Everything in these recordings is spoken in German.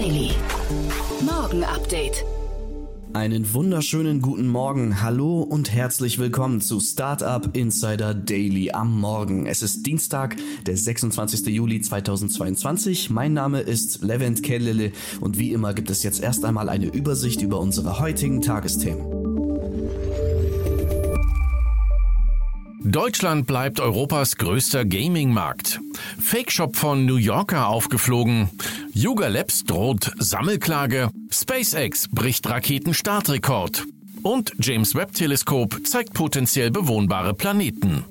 Daily. Morgen Update. Einen wunderschönen guten Morgen, hallo und herzlich willkommen zu Startup Insider Daily am Morgen. Es ist Dienstag, der 26. Juli 2022. Mein Name ist Levent Kellele und wie immer gibt es jetzt erst einmal eine Übersicht über unsere heutigen Tagesthemen. Deutschland bleibt Europas größter Gaming-Markt. Fake-Shop von New Yorker aufgeflogen. Yuga Labs droht Sammelklage. SpaceX bricht Raketenstartrekord. Und James Webb Teleskop zeigt potenziell bewohnbare Planeten.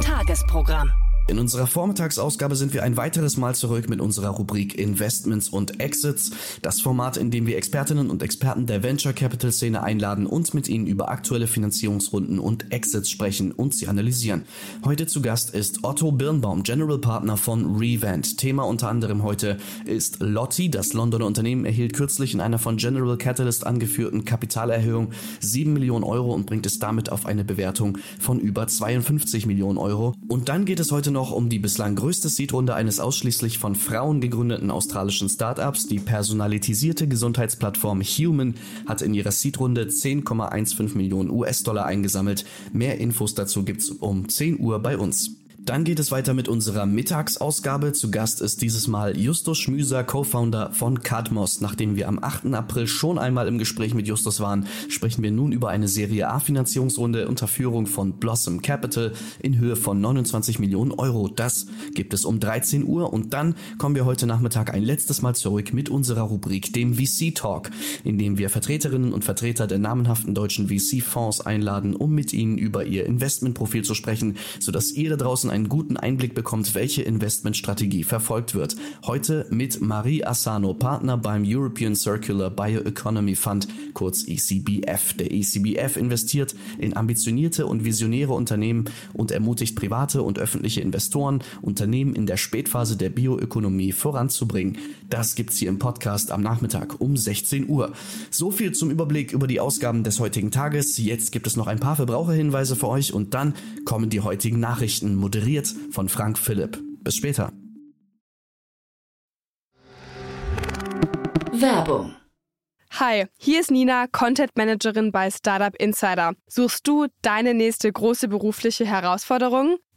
Tagesprogramm. In unserer Vormittagsausgabe sind wir ein weiteres Mal zurück mit unserer Rubrik Investments und Exits, das Format, in dem wir Expertinnen und Experten der Venture Capital Szene einladen und mit ihnen über aktuelle Finanzierungsrunden und Exits sprechen und sie analysieren. Heute zu Gast ist Otto Birnbaum, General Partner von Revent. Thema unter anderem heute ist Lotti. Das Londoner Unternehmen erhielt kürzlich in einer von General Catalyst angeführten Kapitalerhöhung 7 Millionen Euro und bringt es damit auf eine Bewertung von über 52 Millionen Euro. Und dann geht es heute noch noch um die bislang größte Seedrunde eines ausschließlich von Frauen gegründeten australischen Startups. Die personalisierte Gesundheitsplattform Human hat in ihrer Seedrunde 10,15 Millionen US-Dollar eingesammelt. Mehr Infos dazu gibt's um 10 Uhr bei uns. Dann geht es weiter mit unserer Mittagsausgabe. Zu Gast ist dieses Mal Justus Schmüser, Co-Founder von Cadmos. Nachdem wir am 8. April schon einmal im Gespräch mit Justus waren, sprechen wir nun über eine Serie A-Finanzierungsrunde unter Führung von Blossom Capital in Höhe von 29 Millionen Euro. Das gibt es um 13 Uhr und dann kommen wir heute Nachmittag ein letztes Mal zurück mit unserer Rubrik, dem VC Talk, in dem wir Vertreterinnen und Vertreter der namenhaften deutschen VC-Fonds einladen, um mit ihnen über ihr Investmentprofil zu sprechen, sodass ihr da draußen einen guten Einblick bekommt, welche Investmentstrategie verfolgt wird. Heute mit Marie Asano, Partner beim European Circular Bioeconomy Fund, kurz ECBF. Der ECBF investiert in ambitionierte und visionäre Unternehmen und ermutigt private und öffentliche Investoren, Unternehmen in der Spätphase der Bioökonomie voranzubringen. Das gibt's hier im Podcast am Nachmittag um 16 Uhr. So viel zum Überblick über die Ausgaben des heutigen Tages. Jetzt gibt es noch ein paar Verbraucherhinweise für euch und dann kommen die heutigen Nachrichten moderiert moderiert von Frank Philipp. Bis später. Werbung. Hi, hier ist Nina, Content Managerin bei Startup Insider. Suchst du deine nächste große berufliche Herausforderung?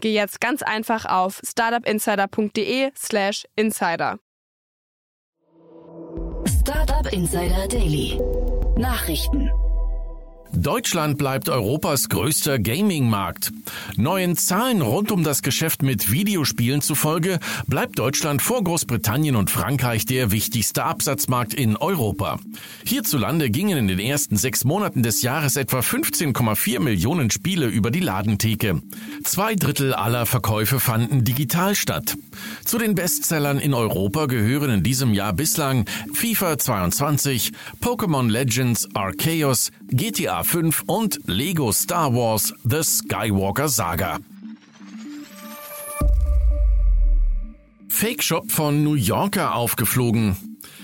geh jetzt ganz einfach auf startupinsider.de/slash insider. Startup Insider Daily. Nachrichten. Deutschland bleibt Europas größter Gaming-Markt. Neuen Zahlen rund um das Geschäft mit Videospielen zufolge bleibt Deutschland vor Großbritannien und Frankreich der wichtigste Absatzmarkt in Europa. Hierzulande gingen in den ersten sechs Monaten des Jahres etwa 15,4 Millionen Spiele über die Ladentheke. Zwei Drittel aller Verkäufe fanden digital statt. Zu den Bestsellern in Europa gehören in diesem Jahr bislang FIFA 22, Pokémon Legends Arceus, GTA 5 und Lego Star Wars The Skywalker Saga. Fake Shop von New Yorker aufgeflogen.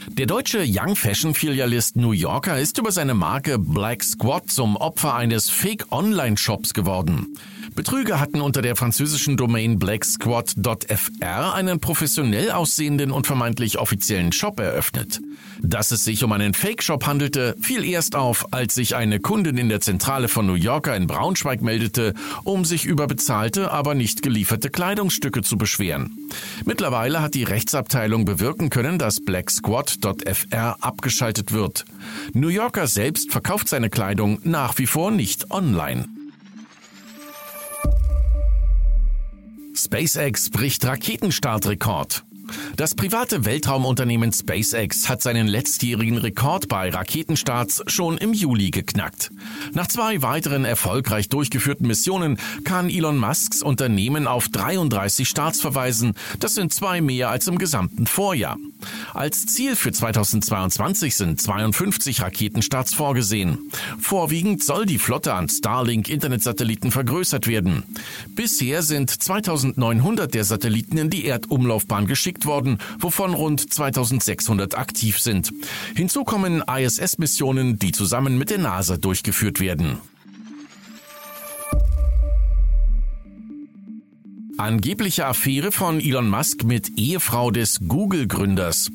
Der deutsche Young Fashion Filialist New Yorker ist über seine Marke Black Squad zum Opfer eines Fake Online Shops geworden. Betrüger hatten unter der französischen Domain blacksquad.fr einen professionell aussehenden und vermeintlich offiziellen Shop eröffnet. Dass es sich um einen Fake-Shop handelte, fiel erst auf, als sich eine Kundin in der Zentrale von New Yorker in Braunschweig meldete, um sich über bezahlte, aber nicht gelieferte Kleidungsstücke zu beschweren. Mittlerweile hat die Rechtsabteilung bewirken können, dass blacksquad.fr abgeschaltet wird. New Yorker selbst verkauft seine Kleidung nach wie vor nicht online. SpaceX bricht Raketenstartrekord. Das private Weltraumunternehmen SpaceX hat seinen letztjährigen Rekord bei Raketenstarts schon im Juli geknackt. Nach zwei weiteren erfolgreich durchgeführten Missionen kann Elon Musks Unternehmen auf 33 Starts verweisen. Das sind zwei mehr als im gesamten Vorjahr. Als Ziel für 2022 sind 52 Raketenstarts vorgesehen. Vorwiegend soll die Flotte an Starlink-Internetsatelliten vergrößert werden. Bisher sind 2900 der Satelliten in die Erdumlaufbahn geschickt worden, wovon rund 2600 aktiv sind. Hinzu kommen ISS-Missionen, die zusammen mit der NASA durchgeführt werden. Angebliche Affäre von Elon Musk mit Ehefrau des Google-Gründers.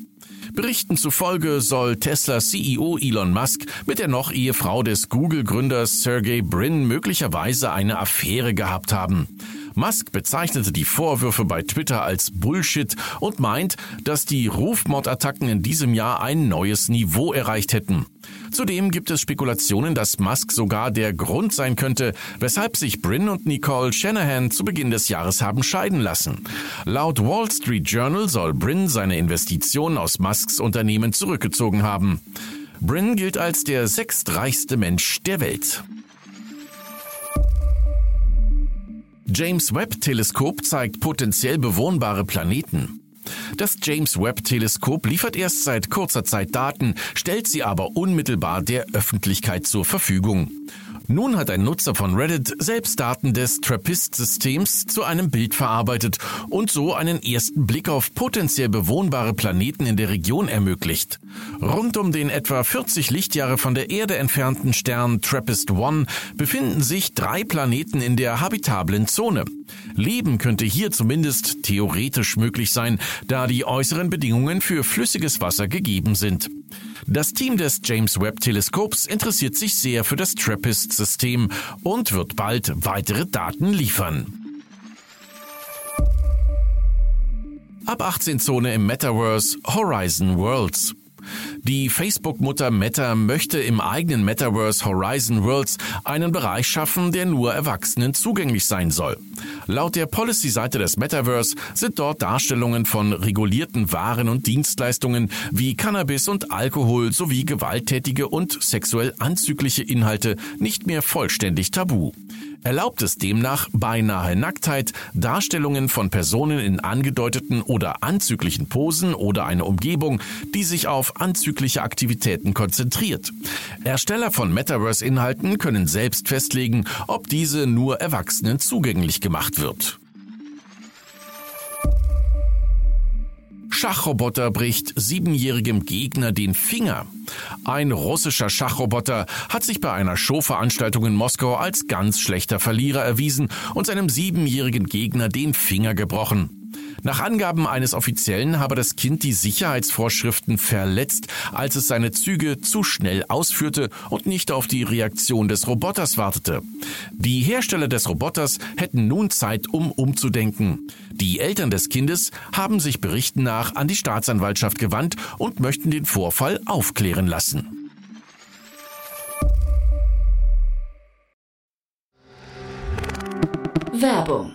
Berichten zufolge soll Tesla CEO Elon Musk mit der noch Ehefrau des Google-Gründers Sergey Brin möglicherweise eine Affäre gehabt haben. Musk bezeichnete die Vorwürfe bei Twitter als Bullshit und meint, dass die Rufmordattacken in diesem Jahr ein neues Niveau erreicht hätten. Zudem gibt es Spekulationen, dass Musk sogar der Grund sein könnte, weshalb sich Bryn und Nicole Shanahan zu Beginn des Jahres haben scheiden lassen. Laut Wall Street Journal soll Bryn seine Investitionen aus Musks Unternehmen zurückgezogen haben. Bryn gilt als der sechstreichste Mensch der Welt. James Webb Teleskop zeigt potenziell bewohnbare Planeten. Das James Webb Teleskop liefert erst seit kurzer Zeit Daten, stellt sie aber unmittelbar der Öffentlichkeit zur Verfügung. Nun hat ein Nutzer von Reddit selbst Daten des TRAPPIST-Systems zu einem Bild verarbeitet und so einen ersten Blick auf potenziell bewohnbare Planeten in der Region ermöglicht. Rund um den etwa 40 Lichtjahre von der Erde entfernten Stern TRAPPIST-1 befinden sich drei Planeten in der habitablen Zone. Leben könnte hier zumindest theoretisch möglich sein, da die äußeren Bedingungen für flüssiges Wasser gegeben sind. Das Team des James Webb Teleskops interessiert sich sehr für das TRAPPIST-System und wird bald weitere Daten liefern. Ab 18 Zone im Metaverse Horizon Worlds. Die Facebook-Mutter Meta möchte im eigenen Metaverse Horizon Worlds einen Bereich schaffen, der nur Erwachsenen zugänglich sein soll. Laut der Policy-Seite des Metaverse sind dort Darstellungen von regulierten Waren und Dienstleistungen wie Cannabis und Alkohol sowie gewalttätige und sexuell anzügliche Inhalte nicht mehr vollständig tabu erlaubt es demnach beinahe Nacktheit, Darstellungen von Personen in angedeuteten oder anzüglichen Posen oder eine Umgebung, die sich auf anzügliche Aktivitäten konzentriert. Ersteller von Metaverse-Inhalten können selbst festlegen, ob diese nur Erwachsenen zugänglich gemacht wird. Schachroboter bricht siebenjährigem Gegner den Finger. Ein russischer Schachroboter hat sich bei einer Showveranstaltung in Moskau als ganz schlechter Verlierer erwiesen und seinem siebenjährigen Gegner den Finger gebrochen. Nach Angaben eines Offiziellen habe das Kind die Sicherheitsvorschriften verletzt, als es seine Züge zu schnell ausführte und nicht auf die Reaktion des Roboters wartete. Die Hersteller des Roboters hätten nun Zeit, um umzudenken. Die Eltern des Kindes haben sich Berichten nach an die Staatsanwaltschaft gewandt und möchten den Vorfall aufklären lassen. Werbung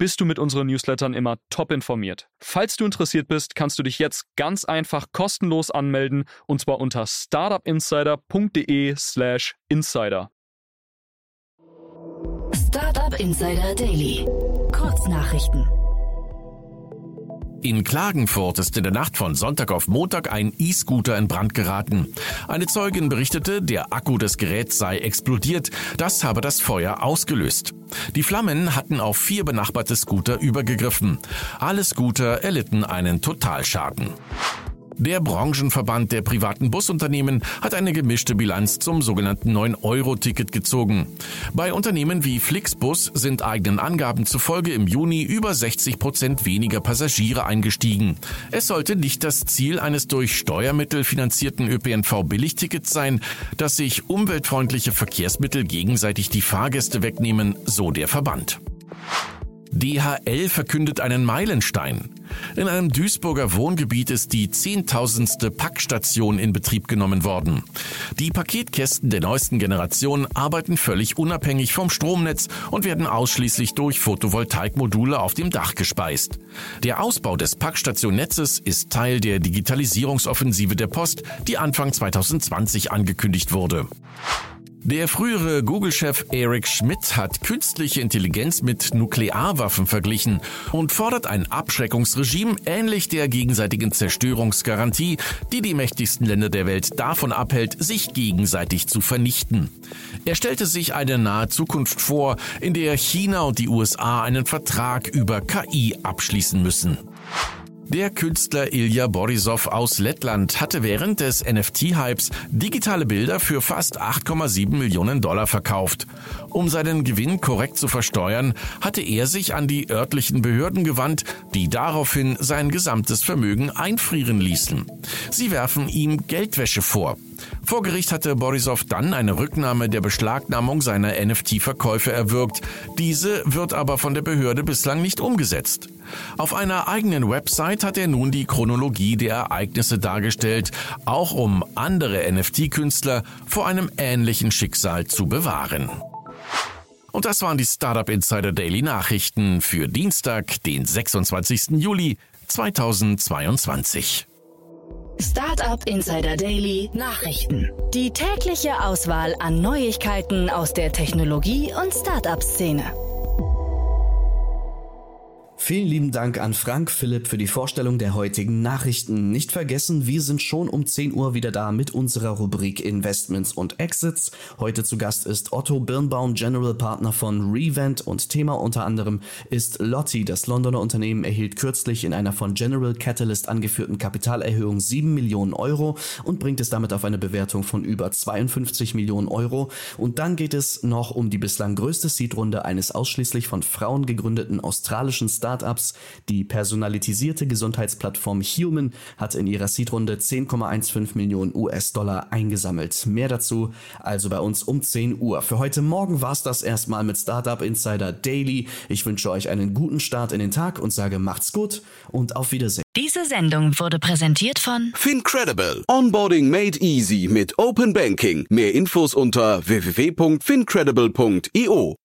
bist du mit unseren Newslettern immer top informiert. Falls du interessiert bist, kannst du dich jetzt ganz einfach kostenlos anmelden und zwar unter startupinsider.de/slash insider. Startup Insider Daily. Kurznachrichten. In Klagenfurt ist in der Nacht von Sonntag auf Montag ein E-Scooter in Brand geraten. Eine Zeugin berichtete, der Akku des Geräts sei explodiert. Das habe das Feuer ausgelöst. Die Flammen hatten auf vier benachbarte Scooter übergegriffen. Alle Scooter erlitten einen Totalschaden. Der Branchenverband der privaten Busunternehmen hat eine gemischte Bilanz zum sogenannten 9-Euro-Ticket gezogen. Bei Unternehmen wie Flixbus sind eigenen Angaben zufolge im Juni über 60 Prozent weniger Passagiere eingestiegen. Es sollte nicht das Ziel eines durch Steuermittel finanzierten ÖPNV-Billigtickets sein, dass sich umweltfreundliche Verkehrsmittel gegenseitig die Fahrgäste wegnehmen, so der Verband. DHL verkündet einen Meilenstein. In einem Duisburger Wohngebiet ist die zehntausendste Packstation in Betrieb genommen worden. Die Paketkästen der neuesten Generation arbeiten völlig unabhängig vom Stromnetz und werden ausschließlich durch Photovoltaikmodule auf dem Dach gespeist. Der Ausbau des Packstationnetzes ist Teil der Digitalisierungsoffensive der Post, die Anfang 2020 angekündigt wurde. Der frühere Google-Chef Eric Schmidt hat künstliche Intelligenz mit Nuklearwaffen verglichen und fordert ein Abschreckungsregime ähnlich der gegenseitigen Zerstörungsgarantie, die die mächtigsten Länder der Welt davon abhält, sich gegenseitig zu vernichten. Er stellte sich eine nahe Zukunft vor, in der China und die USA einen Vertrag über KI abschließen müssen. Der Künstler Ilya Borisov aus Lettland hatte während des NFT-Hypes digitale Bilder für fast 8,7 Millionen Dollar verkauft. Um seinen Gewinn korrekt zu versteuern, hatte er sich an die örtlichen Behörden gewandt, die daraufhin sein gesamtes Vermögen einfrieren ließen. Sie werfen ihm Geldwäsche vor. Vor Gericht hatte Borisov dann eine Rücknahme der Beschlagnahmung seiner NFT-Verkäufe erwirkt. Diese wird aber von der Behörde bislang nicht umgesetzt. Auf einer eigenen Website hat er nun die Chronologie der Ereignisse dargestellt, auch um andere NFT-Künstler vor einem ähnlichen Schicksal zu bewahren. Und das waren die Startup Insider Daily Nachrichten für Dienstag, den 26. Juli 2022. Startup Insider Daily Nachrichten. Die tägliche Auswahl an Neuigkeiten aus der Technologie- und Startup-Szene. Vielen lieben Dank an Frank Philipp für die Vorstellung der heutigen Nachrichten. Nicht vergessen, wir sind schon um 10 Uhr wieder da mit unserer Rubrik Investments und Exits. Heute zu Gast ist Otto Birnbaum, General Partner von Revent und Thema unter anderem ist Lotti. Das Londoner Unternehmen erhielt kürzlich in einer von General Catalyst angeführten Kapitalerhöhung 7 Millionen Euro und bringt es damit auf eine Bewertung von über 52 Millionen Euro. Und dann geht es noch um die bislang größte Seed-Runde eines ausschließlich von Frauen gegründeten australischen Startups Startups. Die personalisierte Gesundheitsplattform Human hat in ihrer Seed-Runde 10,15 Millionen US-Dollar eingesammelt. Mehr dazu also bei uns um 10 Uhr. Für heute Morgen war es das erstmal mit Startup Insider Daily. Ich wünsche euch einen guten Start in den Tag und sage macht's gut und auf Wiedersehen. Diese Sendung wurde präsentiert von Fincredible. Onboarding made easy mit Open Banking. Mehr Infos unter www.fincredible.io.